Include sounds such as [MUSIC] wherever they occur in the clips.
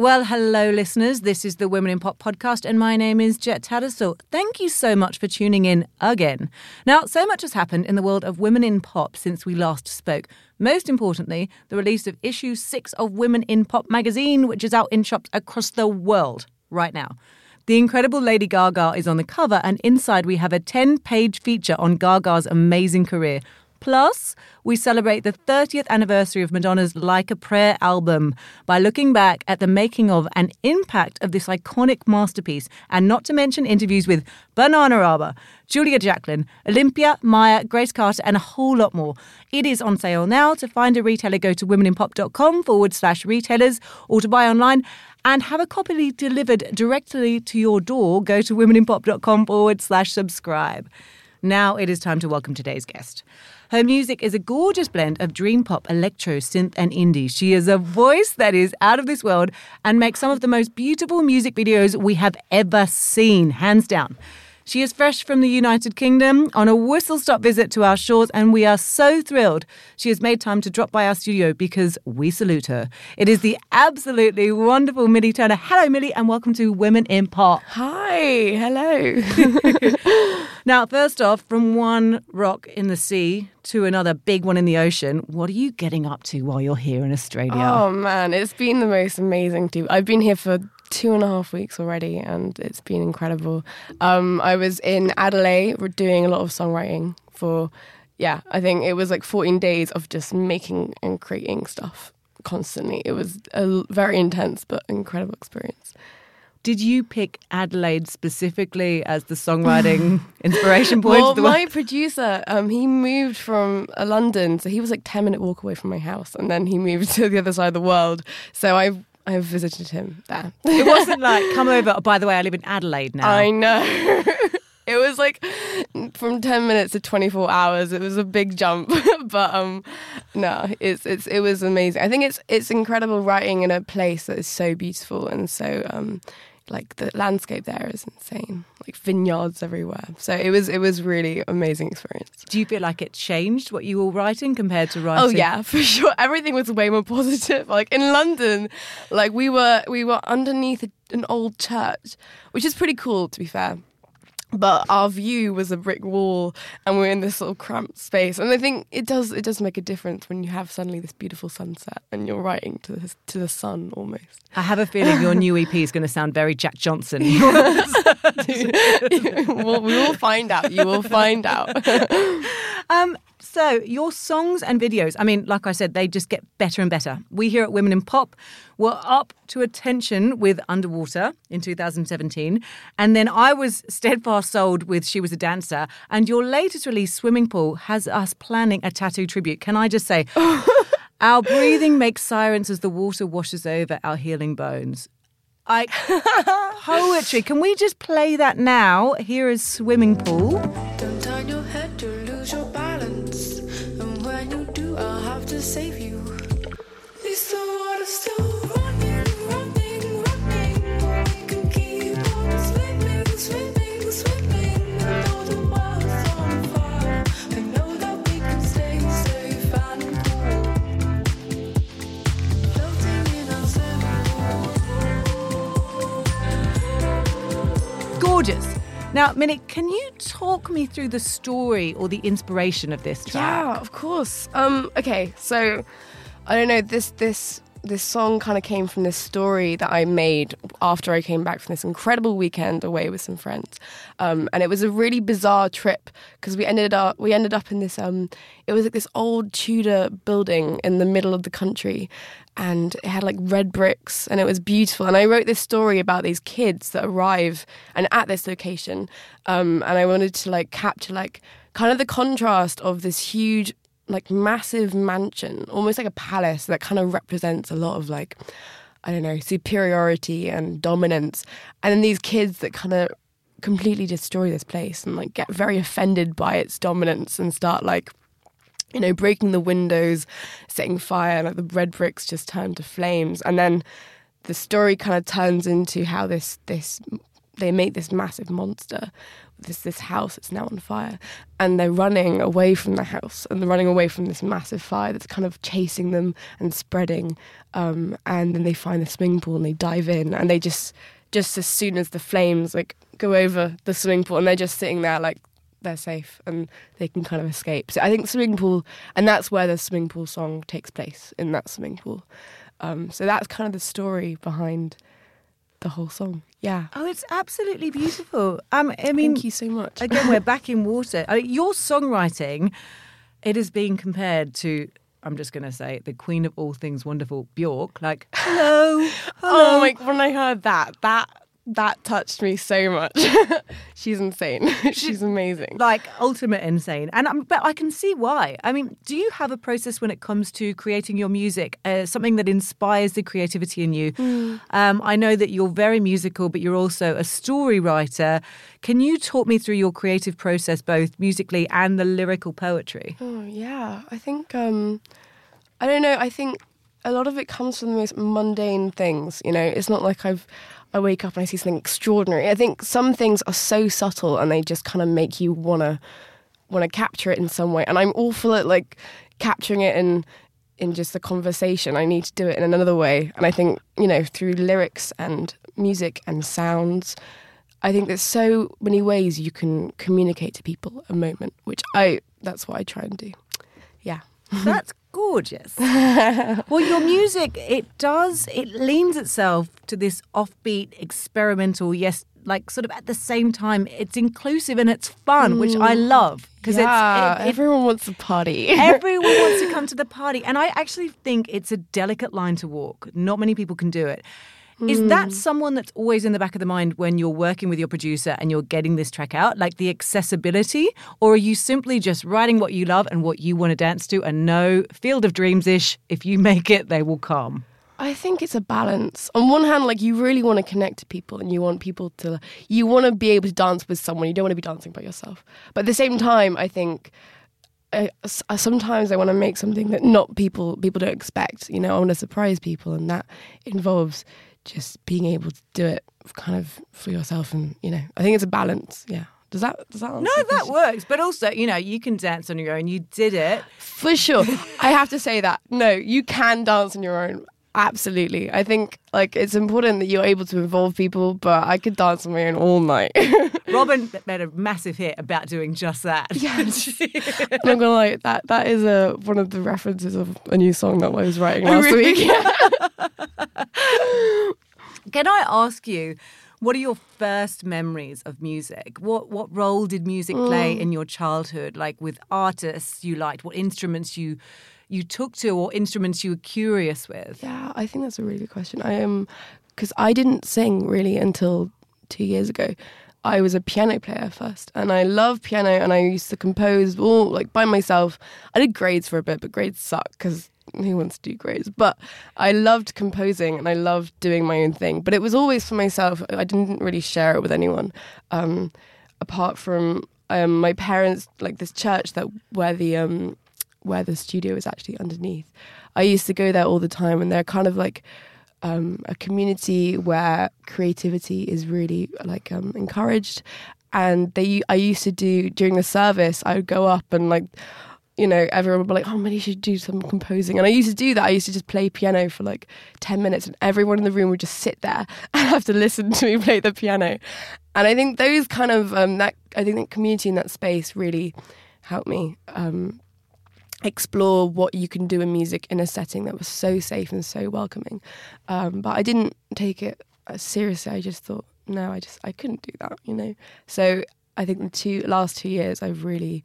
Well, hello, listeners. This is the Women in Pop podcast, and my name is Jet Tattersall. Thank you so much for tuning in again. Now, so much has happened in the world of women in pop since we last spoke. Most importantly, the release of issue six of Women in Pop magazine, which is out in shops across the world right now. The incredible Lady Gaga is on the cover, and inside we have a 10 page feature on Gaga's amazing career. Plus, we celebrate the 30th anniversary of Madonna's Like a Prayer album by looking back at the making of and impact of this iconic masterpiece, and not to mention interviews with Bananarama, Julia Jacklin, Olympia, Maya, Grace Carter, and a whole lot more. It is on sale now. To find a retailer, go to womeninpop.com forward slash retailers, or to buy online and have a copy delivered directly to your door, go to womeninpop.com forward slash subscribe. Now it is time to welcome today's guest. Her music is a gorgeous blend of dream pop, electro, synth, and indie. She is a voice that is out of this world and makes some of the most beautiful music videos we have ever seen, hands down. She is fresh from the United Kingdom on a whistle stop visit to our shores, and we are so thrilled she has made time to drop by our studio because we salute her. It is the absolutely wonderful Millie Turner. Hello, Millie, and welcome to Women in Pop. Hi, hello. [LAUGHS] now, first off, from one rock in the sea to another big one in the ocean, what are you getting up to while you're here in Australia? Oh man, it's been the most amazing. Too. I've been here for two and a half weeks already, and it's been incredible. Um, I was in Adelaide doing a lot of songwriting for, yeah, I think it was like 14 days of just making and creating stuff constantly. It was a very intense but incredible experience. Did you pick Adelaide specifically as the songwriting [LAUGHS] inspiration point? Well, my producer, um, he moved from uh, London, so he was like ten minute walk away from my house, and then he moved [LAUGHS] to the other side of the world. So I I visited him there. [LAUGHS] It wasn't like, come over. Oh, by the way, I live in Adelaide now. I know. [LAUGHS] it was like from 10 minutes to 24 hours. It was a big jump. [LAUGHS] but um no, it's it's it was amazing. I think it's it's incredible writing in a place that is so beautiful and so um like the landscape there is insane. Like vineyards everywhere. So it was it was really amazing experience. Do you feel like it changed what you were writing compared to writing? Oh yeah for [LAUGHS] sure. Everything was way more positive. [LAUGHS] Like in london like we were we were underneath an old church which is pretty cool to be fair but our view was a brick wall and we're in this sort of cramped space. And i think it does it does make a difference when you have suddenly this beautiful sunset and you're writing to the, to the sun almost. I have a feeling your new ep is going to sound very jack johnson. [LAUGHS] [LAUGHS] [LAUGHS] Well, we will find out. You will find out. Um, so, your songs and videos, I mean, like I said, they just get better and better. We here at Women in Pop were up to attention with Underwater in 2017. And then I was steadfast sold with She Was a Dancer. And your latest release, Swimming Pool, has us planning a tattoo tribute. Can I just say, [LAUGHS] our breathing makes sirens as the water washes over our healing bones. I [LAUGHS] poetry. Can we just play that now? Here is Swimming Pool. Now, Millie, can you talk me through the story or the inspiration of this track? Yeah, of course. Um, okay, so I don't know this this this song kind of came from this story that I made after I came back from this incredible weekend away with some friends, um, and it was a really bizarre trip because we ended up we ended up in this um, it was like this old Tudor building in the middle of the country, and it had like red bricks and it was beautiful. And I wrote this story about these kids that arrive and at this location. Um, and I wanted to like capture like kind of the contrast of this huge, like massive mansion, almost like a palace that kind of represents a lot of like, I don't know, superiority and dominance. And then these kids that kind of completely destroy this place and like get very offended by its dominance and start like you know, breaking the windows, setting fire, and like the red bricks just turn to flames. And then the story kind of turns into how this this they make this massive monster, this this house that's now on fire, and they're running away from the house and they're running away from this massive fire that's kind of chasing them and spreading. Um, and then they find the swimming pool and they dive in and they just just as soon as the flames like go over the swimming pool and they're just sitting there like they're safe and they can kind of escape. So I think swimming pool, and that's where the swimming pool song takes place in that swimming pool. Um, so that's kind of the story behind the whole song. Yeah. Oh, it's absolutely beautiful. Um, I mean, Thank you so much. again, we're [LAUGHS] back in water. I mean, your songwriting, it is being compared to. I'm just going to say the queen of all things wonderful, Bjork. Like, hello, [LAUGHS] hello. Oh my! When I heard that, that that touched me so much. [LAUGHS] She's insane. [LAUGHS] She's amazing. like ultimate insane and um, but i can see why i mean do you have a process when it comes to creating your music uh, something that inspires the creativity in you um, i know that you're very musical but you're also a story writer can you talk me through your creative process both musically and the lyrical poetry Oh yeah, I think um, I don't know. I think a lot of it comes from the most mundane things. You know, it's not like I've I wake up and I see something extraordinary. I think some things are so subtle and they just kind of make you wanna wanna capture it in some way. And I'm awful at like capturing it in in just the conversation. I need to do it in another way. And I think you know through lyrics and music and sounds. I think there's so many ways you can communicate to people a moment, which I that's what I try and do. Yeah. [LAUGHS] That's gorgeous. [LAUGHS] well, your music, it does, it leans itself to this offbeat, experimental, yes, like sort of at the same time, it's inclusive and it's fun, which I mm. love. Because yeah, it's, it, it, everyone wants a party. [LAUGHS] everyone wants to come to the party. And I actually think it's a delicate line to walk. Not many people can do it. Is that hmm. someone that's always in the back of the mind when you're working with your producer and you're getting this track out, like the accessibility? Or are you simply just writing what you love and what you want to dance to and no field of dreams ish? If you [LAUGHS] make it, they will come. I think it's a balance. On one hand, like you really want to connect to people and you want people to, you want to be able to dance with someone. You don't want to be dancing by yourself. But at the same time, I think I, I- sometimes I want to make something that not people people don't expect. You know, I want to surprise people, and that involves just being able to do it kind of for yourself. And you know, I think it's a balance. Yeah. Does that does that No, that works. But also, you know, you can dance on your own. You did it. For sure. I have to say that. No, you can dance on your own. Absolutely. I think like it's important that you're able to involve people, but I could dance on my own all night. [LAUGHS] Robyn made a massive hit about doing just that. Yes. [LAUGHS] I'm gonna lie, that that is a one of the references of a new song that I was writing oh, last really? week. [LAUGHS] Can I ask you, what are your first memories of music? What what role did music play mm. in your childhood? Like with artists you liked, what instruments you you took to, or instruments you were curious with? Yeah, I think that's a really good question. I am because I didn't sing really until two years ago. I was a piano player first, and I love piano, and I used to compose all like by myself. I did grades for a bit, but grades suck because who wants to do grades? But I loved composing, and I loved doing my own thing. But it was always for myself. I didn't really share it with anyone, um, apart from um, my parents. Like this church that where the um, where the studio is actually underneath. I used to go there all the time, and they're kind of like um, a community where creativity is really like um, encouraged. And they, I used to do during the service. I would go up and like, you know, everyone would be like, "Oh, maybe you should do some composing." And I used to do that. I used to just play piano for like ten minutes, and everyone in the room would just sit there [LAUGHS] and have to listen to me play the piano. And I think those kind of um, that I think that community in that space really helped me um, explore what you can do in music in a setting that was so safe and so welcoming. Um, but I didn't take it uh, seriously. I just thought, no, I just I couldn't do that, you know. So I think the two last two years, I've really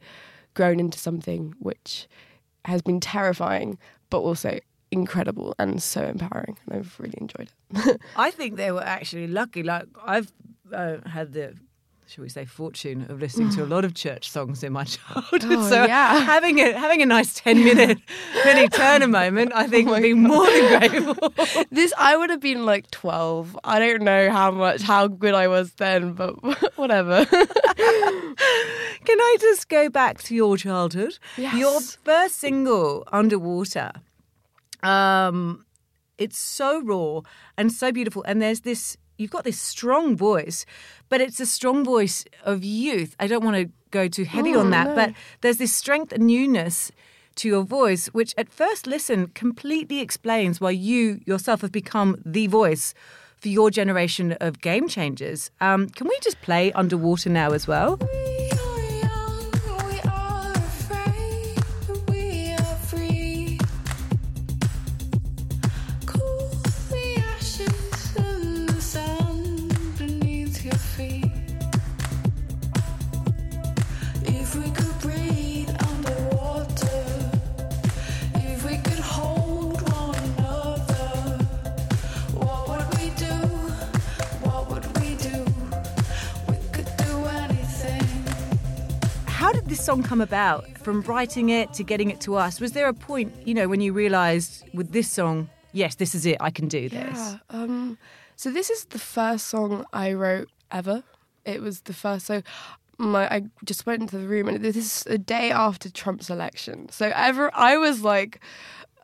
grown into something which has been terrifying, but also incredible and so empowering, and I've really enjoyed it. [LAUGHS] I think they were actually lucky. Like I've uh, had the, shall we say, fortune of listening to a lot of church songs in my [LAUGHS] childhood. Oh, so yeah. having a having a nice ten minute [LAUGHS] Millie Turner moment, I think, Oh would be more than grateful. [LAUGHS] this I would have been like twelve. I don't know how much how good I was then, but whatever. Can I just go back to your childhood? Yes. Your first single, Underwater. Um, it's so raw and so beautiful, and there's this you've got this strong voice, but it's a strong voice of youth. I don't want to go too heavy Oh, on that, no. but there's this strength and newness to your voice, which at first listen completely explains why you yourself have become the voice for your generation of game changers. Um, can we just play Underwater now as well? Song come about from writing it to getting it to us? Was there a point, you know, when you realized with this song, yes, this is it, I can do this? Yeah. Um, so this is the first song I wrote ever. It was the first. So my I just went into the room and this is a day after Trump's election. So ever I was like,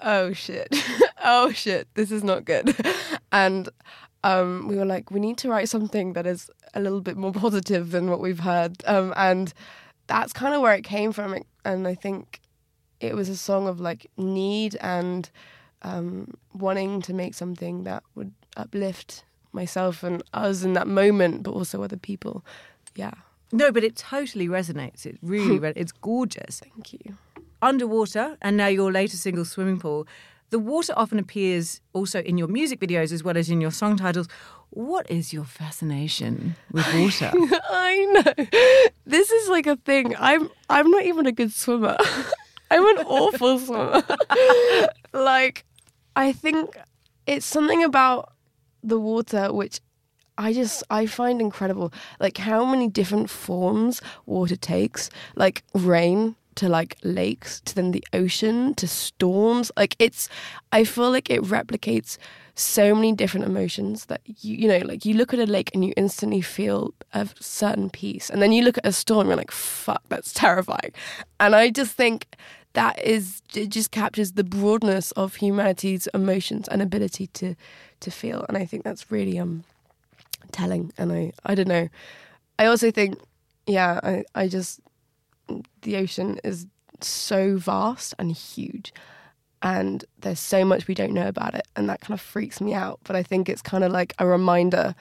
oh shit, [LAUGHS] oh shit, this is not good. [LAUGHS] And um, we were like, we need to write something that is a little bit more [LAUGHS] positive than what we've heard. Um, and that's kind of where it came from. And I think it was a song of like need and um, wanting to make something that would uplift myself and us in that moment, but also other people. Yeah, No, but it totally resonates. It really, [LAUGHS] re- it's gorgeous. thank you. Underwater, and now your latest single, Swimming Pool. The water often appears also in your music videos as well as in your song titles. What is your fascination with water? [LAUGHS] I know. This is like a thing. I'm I'm not even a good swimmer. [LAUGHS] I'm an awful swimmer. [LAUGHS] like I think it's something about the water which I just I find incredible. Like how many different forms water takes. Like rain to like lakes to then the ocean to storms. Like it's I feel like it replicates so many different emotions that you you know like you look at a lake and you instantly feel a certain peace. And then you look at a storm and you're like fuck that's terrifying. And i just think that is it just captures the broadness of humanity's emotions and ability to to feel. And i think that's really um telling. And i i don't know. I also think yeah i i just the ocean is so vast and huge and there's so much we don't know about it and that kind of freaks me out. But i think it's kind of like a reminder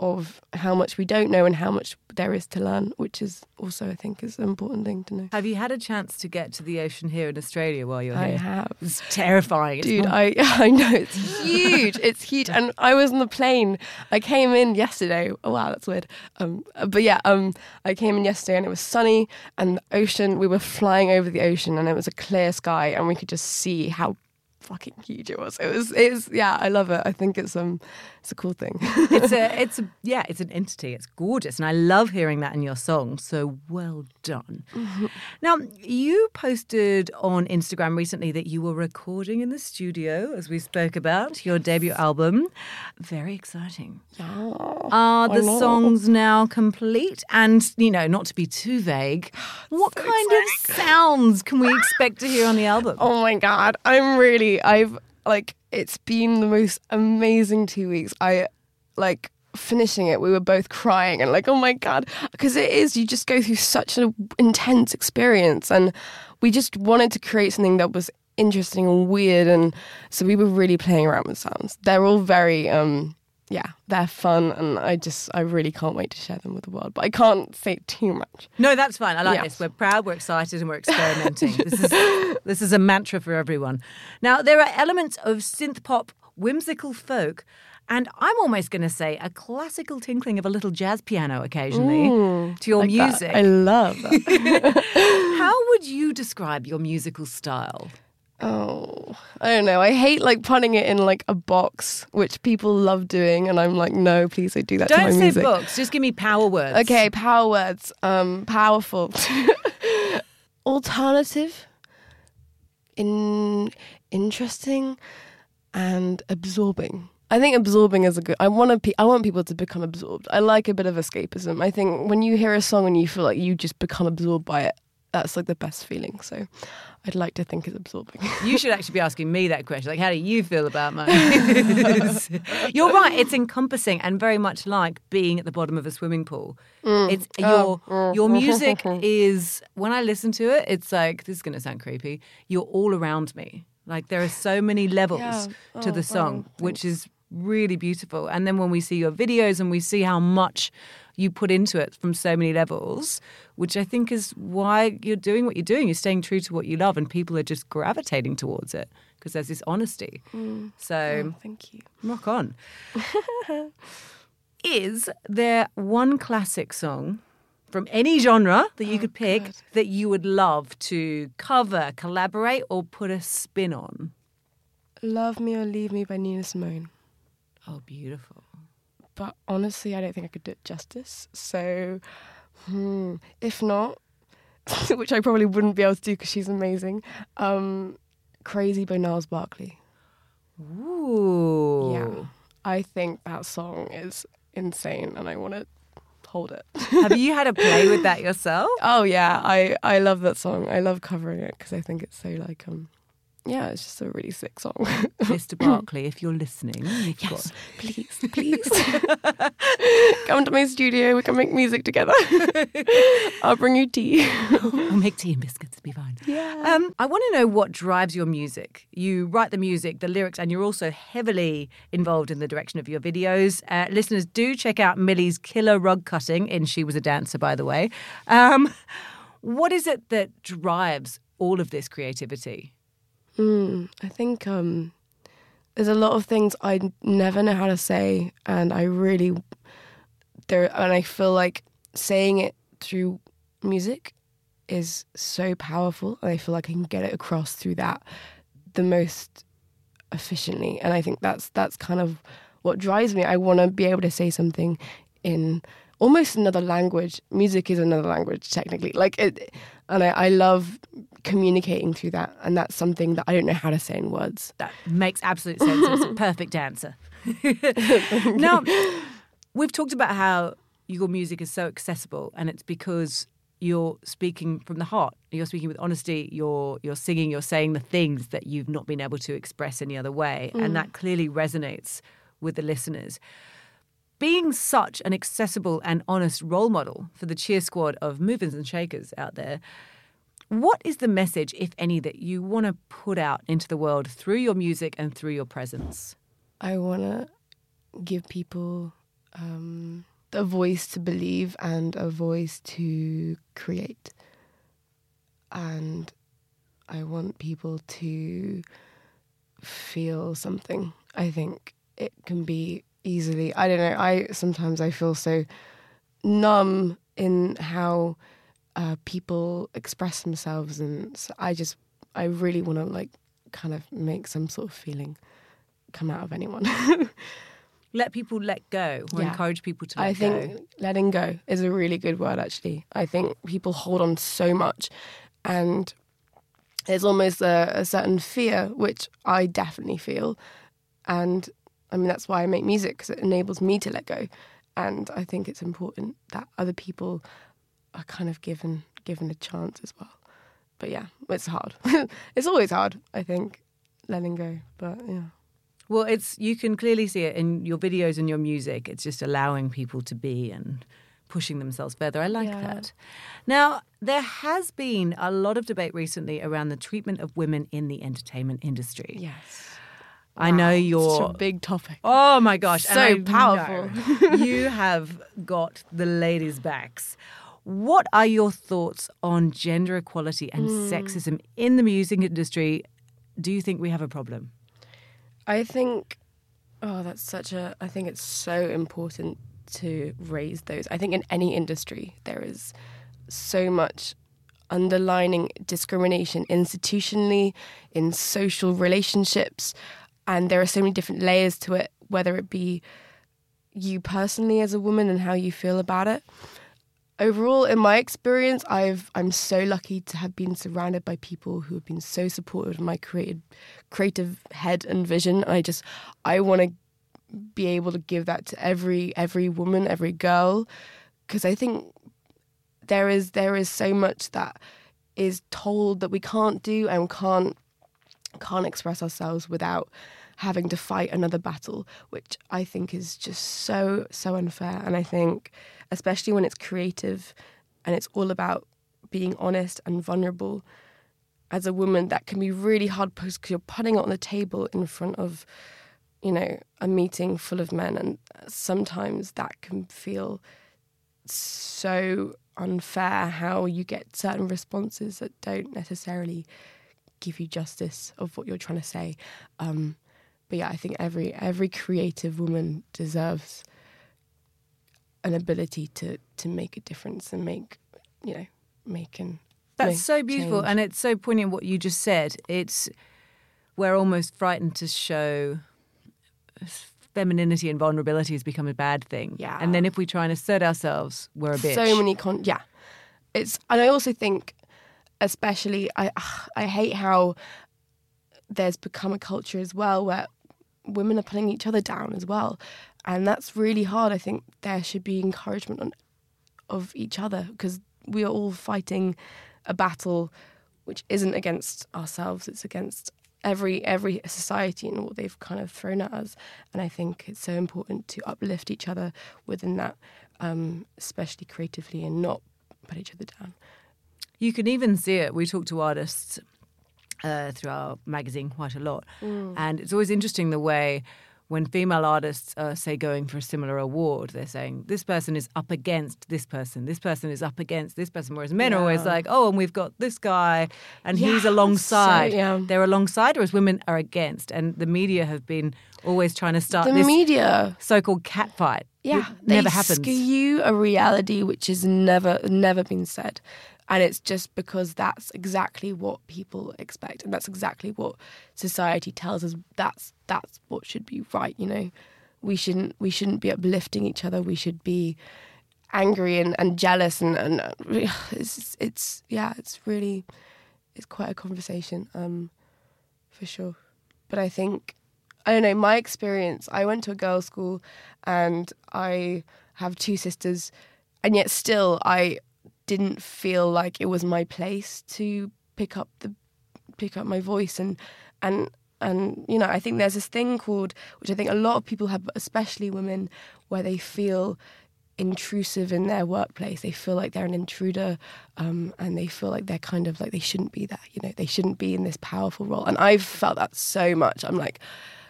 of how much we don't know and how much there is to learn which is also i think is an important thing to know Have you had a chance to get to the ocean here in Australia while you're i here? I have It's terrifying. Dude, I [LAUGHS] I know it's huge. it's huge, and I was on the plane. I came in yesterday. Oh wow, that's weird. Um, but yeah, um, I came in yesterday, and it was sunny, and the ocean. We were flying over the ocean, and it was a clear sky, and we could just see how fucking huge it was. It was. It was. Yeah, I love it. I think it's um, it's a cool thing. [LAUGHS] it's a, it's a, yeah, it's an entity. It's gorgeous, and I love hearing that in your song. So well done. Now, you posted on Instagram recently that you were recording in the studio, as we spoke about your debut album. Very exciting. Are the songs now complete? And you know, not to be too vague, [SIGHS] what kind of sounds can we expect to hear on the album? Oh my god, I'm really I've like it's been the most amazing 2 weeks. I like finishing it we were both crying and like oh my god because it is you just go through such an intense experience and we just wanted to create something that was interesting and weird and so we were really playing around with sounds. They're all very um yeah, they're fun and I just I really can't wait to share them with the world. But I can't say too much. No, that's fine. I like this. We're proud, we're excited, and we're experimenting. this is [LAUGHS] this is a mantra for everyone. Now, there are elements of synth pop, whimsical folk, and I'm almost going to say a classical tinkling of a little jazz piano occasionally to your Like that. music. I love that. [LAUGHS] How would you describe your musical style? Oh, I don't know. I hate like putting it in like a box, which people love doing, and I'm like, no, please don't do that Don't say music. books. Just give me power words. Okay, power words. Um, powerful, [LAUGHS] alternative, in interesting, and absorbing. I think absorbing is a good. I want to. Pe- I want people to become absorbed. I like a bit of escapism. I think when you hear a song and you feel like you just become absorbed by it, that's like the best feeling. So I'd like to think it's absorbing. You should actually be asking me that question. Like, how do you feel about mine? [LAUGHS] [LAUGHS] You're right. It's encompassing and very much like being at the bottom of a swimming pool. Mm. It's oh, your mm. your music [LAUGHS] is when I listen to it, it's like this is going to sound creepy. You're all around me. Like there are so many levels Yeah. to Oh, the song, wow. which is really beautiful. And then when we see your videos and we see how much you put into it from so many levels, which I think is why you're doing what you're doing. You're staying true to what you love, and people are just gravitating towards it because there's this honesty. Mm. So Oh, thank you. rock on. [LAUGHS] is there one classic song from any genre that you Oh, could pick God. that you would love to cover, collaborate, or put a spin on? Love Me or Leave Me by Nina Simone. Oh, beautiful. But honestly, I don't think I could do it justice. So, hmm, if not, [LAUGHS] which I probably wouldn't be able to do because she's amazing, um, Crazy by Gnarls Barkley. Ooh. Yeah. I think that song is insane and I want to hold it. Have you had a play with that [LAUGHS] yourself? oh, yeah. I, I love that song. I love covering it because I think it's so like, um, yeah, it's just a really sick song. [LAUGHS] Mr. Barkley, if you're listening, Yes, please, [LAUGHS] please. [LAUGHS] Come to my studio. We can make music together. I'll bring you tea. got, we'll make tea and biscuits, be fine. Yeah. Um, I want to know what drives your music. You write the music, the lyrics, and you're also heavily involved in the direction of your videos. Uh, listeners, do check out Millie's killer rug cutting in She Was a Dancer, by the way. Um, what is it that drives all of this creativity? Mm, I think um, there's a lot of things I never know how to say, and I really there, and I feel like saying it through music is so powerful, and I feel like I can get it across through that the most efficiently, and I think that's that's kind of what drives me. I want to be able to say something in almost another language. Music is another language, technically. Like it, and I, I love communicating through that, and that's something that I don't know how to say in words. That makes absolute sense. It's a [LAUGHS] perfect answer. now, we've talked about how your music is so accessible, and it's because you're speaking from the heart. You're speaking with honesty. You're you're singing. You're saying the things that you've not been able to express any other way, and mm. that clearly resonates with the listeners. Being such an accessible and honest role model for the cheer squad of movers and shakers out there, what is the message, if any, that you want to put out into the world through your music and through your presence? I want to give people um, a voice to believe and a voice to create. And I want people to feel something. I think it can be easily, I don't know, I sometimes I feel so numb in how uh, people express themselves. And so I just, I really want to like kind of make some sort of feeling come out of anyone. [LAUGHS] Let people let go or Yeah. encourage people to let I think go. letting go is a really good word, actually. I think people hold on so much, and there's almost a, a certain fear, which I definitely feel. And I mean, that's why I make music, because it enables me to let go. And I think it's important that other people are kind of given given a chance as well. But yeah, it's hard. [LAUGHS] it's always hard, I think, letting go. But yeah. Well, it's you can clearly see it in your videos and your music. It's just allowing people to be and pushing themselves further. I like Yeah. that. Now, there has been a lot of debate recently around the treatment of women in the entertainment industry. Yes. I know Such you're a big topic. Oh my gosh. and So I powerful. [LAUGHS] you have got the ladies' backs. What are your thoughts on gender equality and Hmm. sexism in the music industry? Do you think we have a problem? I think, oh, that's such a. I think it's so important to raise those. I think in any industry there is so much underlining discrimination institutionally, in social relationships, and there are so many different layers to it. Whether it be you personally as a woman and how you feel about it. Overall, in my experience, I've I'm so lucky to have been surrounded by people who have been so supportive of my creative creative head and vision. I just I want to be able to give that to every every woman, every girl, because I think there is there is so much that is told that we can't do and can't can't express ourselves without having to fight another battle, which I think is just so so unfair. And I think, especially when it's creative and it's all about being honest and vulnerable, as a woman, that can be really hard because you're putting it on the table in front of, you know, a meeting full of men, and sometimes that can feel so unfair. How you get certain responses that don't necessarily give you justice of what you're trying to say. Um, but yeah, I think every every creative woman deserves an ability to to make a difference and make you know make an That's make so beautiful, change. and it's so poignant what you just said. It's we're almost frightened to show femininity and vulnerability has become a bad thing. Yeah. and then if we try and assert ourselves, we're a bitch. So many con yeah. It's and I also think especially I I hate how there's become a culture as well where women are putting each other down as well. And that's really hard. I think there should be encouragement on, of each other because we are all fighting a battle which isn't against ourselves, it's against every every society and what they've kind of thrown at us. And I think it's so important to uplift each other within that, um, especially creatively, and not put each other down. You can even see it. We talk to artists uh, through our magazine quite a lot, and it's always interesting the way when female artists are, say, going for a similar award, they're saying this person is up against this person, this person is up against this person, whereas men are always like, oh, and we've got this guy, and he's alongside. so- yeah. They're alongside, whereas women are against, and the media have been always trying to start the this media, so-called catfight. yeah, never happens. skew a reality which has never never been said, and it's just because that's exactly what people expect, and that's exactly what society tells us. That's that's what should be right. You know, we shouldn't we shouldn't be uplifting each other. We should be angry and, and jealous and, and [SIGHS] it's it's yeah it's really it's quite a conversation um for sure but i think i don't know my experience i went to a girls school and i have two sisters and yet still i didn't feel like it was my place to pick up the pick up my voice. And and and you know i think there's this thing called which i think a lot of people have especially women where they feel intrusive in their workplace. They feel like they're an intruder um, and they feel like they're kind of like they shouldn't be there you know they shouldn't be in this powerful role. And i've felt that so much. I'm like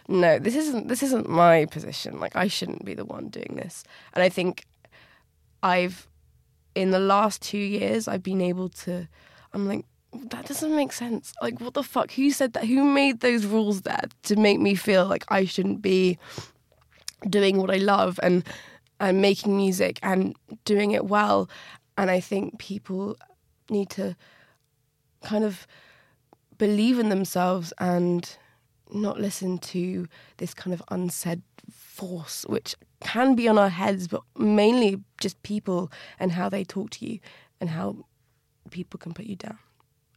no this isn't this isn't my position. Like i shouldn't be the one doing this. And i think i've in the last two years i've been able to i'm like that doesn't make sense. Like what the fuck? Who said that? Who made those rules there to make me feel like i shouldn't be doing what i love and and making music and doing it well? And i think people need to kind of believe in themselves and not listen to this kind of unsaid force which can be on our heads but mainly just people and how they talk to you and how people can put you down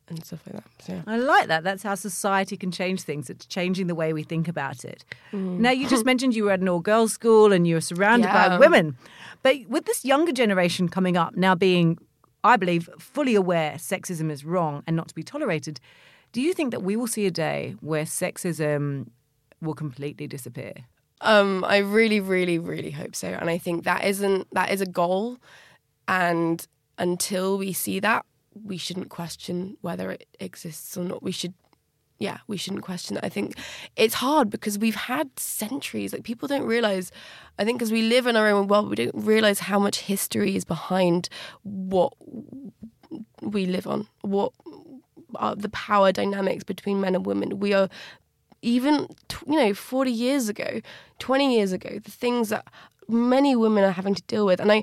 and stuff like that so yeah. I like that. That's how society can change things. It's changing the way we think about it. Mm. Now, you just [LAUGHS] mentioned you were at an all girls school and you were surrounded by women. But with this younger generation coming up, now being, I believe, fully aware sexism is wrong and not to be tolerated, do you think that we will see a day where sexism will completely disappear? Um, I really, really, really hope so, and I think that isn't that is a goal, and until we see that, we shouldn't question whether it exists or not. We should, yeah, we shouldn't question. I think it's hard because we've had centuries. Like people don't realize. I think because we live in our own world, we don't realize how much history is behind what we live on. What are the power dynamics between men and women? We are even you know 40 years ago 20 years ago the things that many women are having to deal with. And i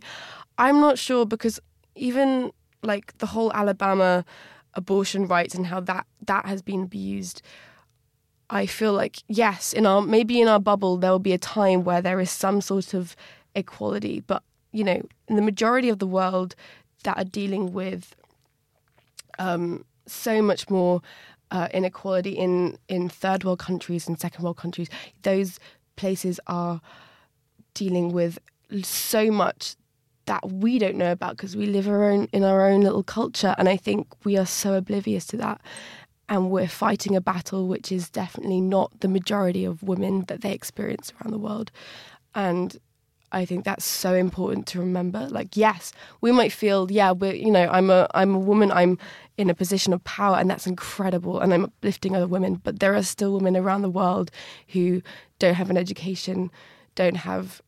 i'm not sure because even like the whole alabama abortion rights and how that that has been abused i feel like yes in our maybe in our bubble there will be a time where there is some sort of equality. But you know in the majority of the world that are dealing with um, so much more uh, inequality in, in third world countries and second world countries. Those places are dealing with so much that we don't know about because we live our own in our own little culture and I think we are so oblivious to that and we're fighting a battle which is definitely not the majority of women that they experience around the world and I think that's so important to remember. Like, yes, we might feel, yeah, we're, you know, I'm a, I'm a woman, I'm in a position of power, and that's incredible, and I'm uplifting other women. But there are still women around the world who don't have an education, don't have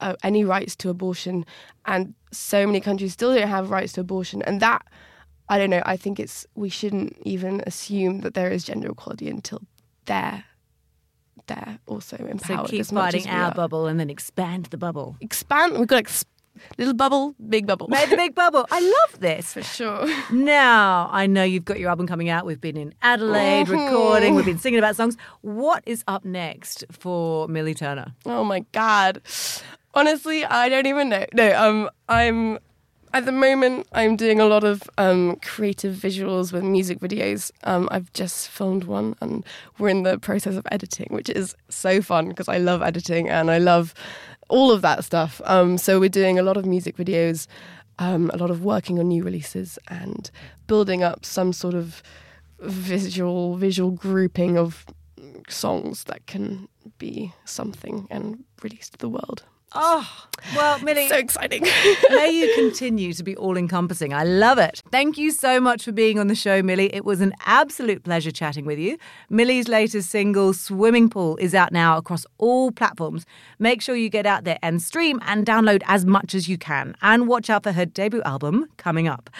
uh, any rights to abortion, and so many countries still don't have rights to abortion, and that. I don't know. I think it's we shouldn't even assume that there is gender equality until they're they're also So empowered. keep as much fighting our are bubble and then expand the bubble. expand. We've got ex- little bubble, big bubble. Made the big [LAUGHS] bubble. I love this. For sure. Now, I know you've got your album coming out. We've been in Adelaide recording, we've been singing about songs. What is up next for Millie Turner? Oh my god. Honestly, I don't even know. No, um, I'm at the moment I'm doing a lot of um, creative visuals with music videos. Um, I've just filmed one, and we're in the process of editing, which is so fun because I love editing and I love all of that stuff. Um, so we're doing a lot of music videos, um, a lot of working on new releases, and building up some sort of visual visual grouping of songs that can be something and released to the world. Oh, well, Millie, So exciting. [LAUGHS] may you continue to be all encompassing. I love it. Thank you so much for being on the show, Millie. It was an absolute pleasure chatting with you. Millie's latest single, Swimming Pool, is out now across all platforms. Make sure you get out there and stream and download as much as you can. And watch out for her debut album coming up.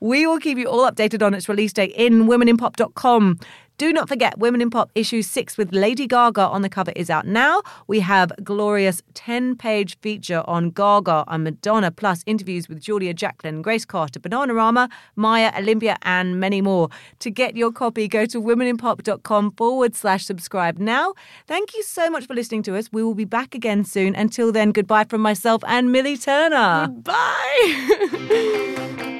We will keep you all updated on its release date in womeninpop.com. Do not forget, Women in Pop issue six with Lady Gaga on the cover is out now. We have glorious 10 page feature on Gaga and Madonna, plus interviews with Julia Jacklin, Grace Carter, Bananarama, Maya, Olympia, and many more. To get your copy, go to womeninpop.com forward slash subscribe now. Thank you so much for listening to us. We will be back again soon. Until then, goodbye from myself and Millie Turner. Bye. [LAUGHS]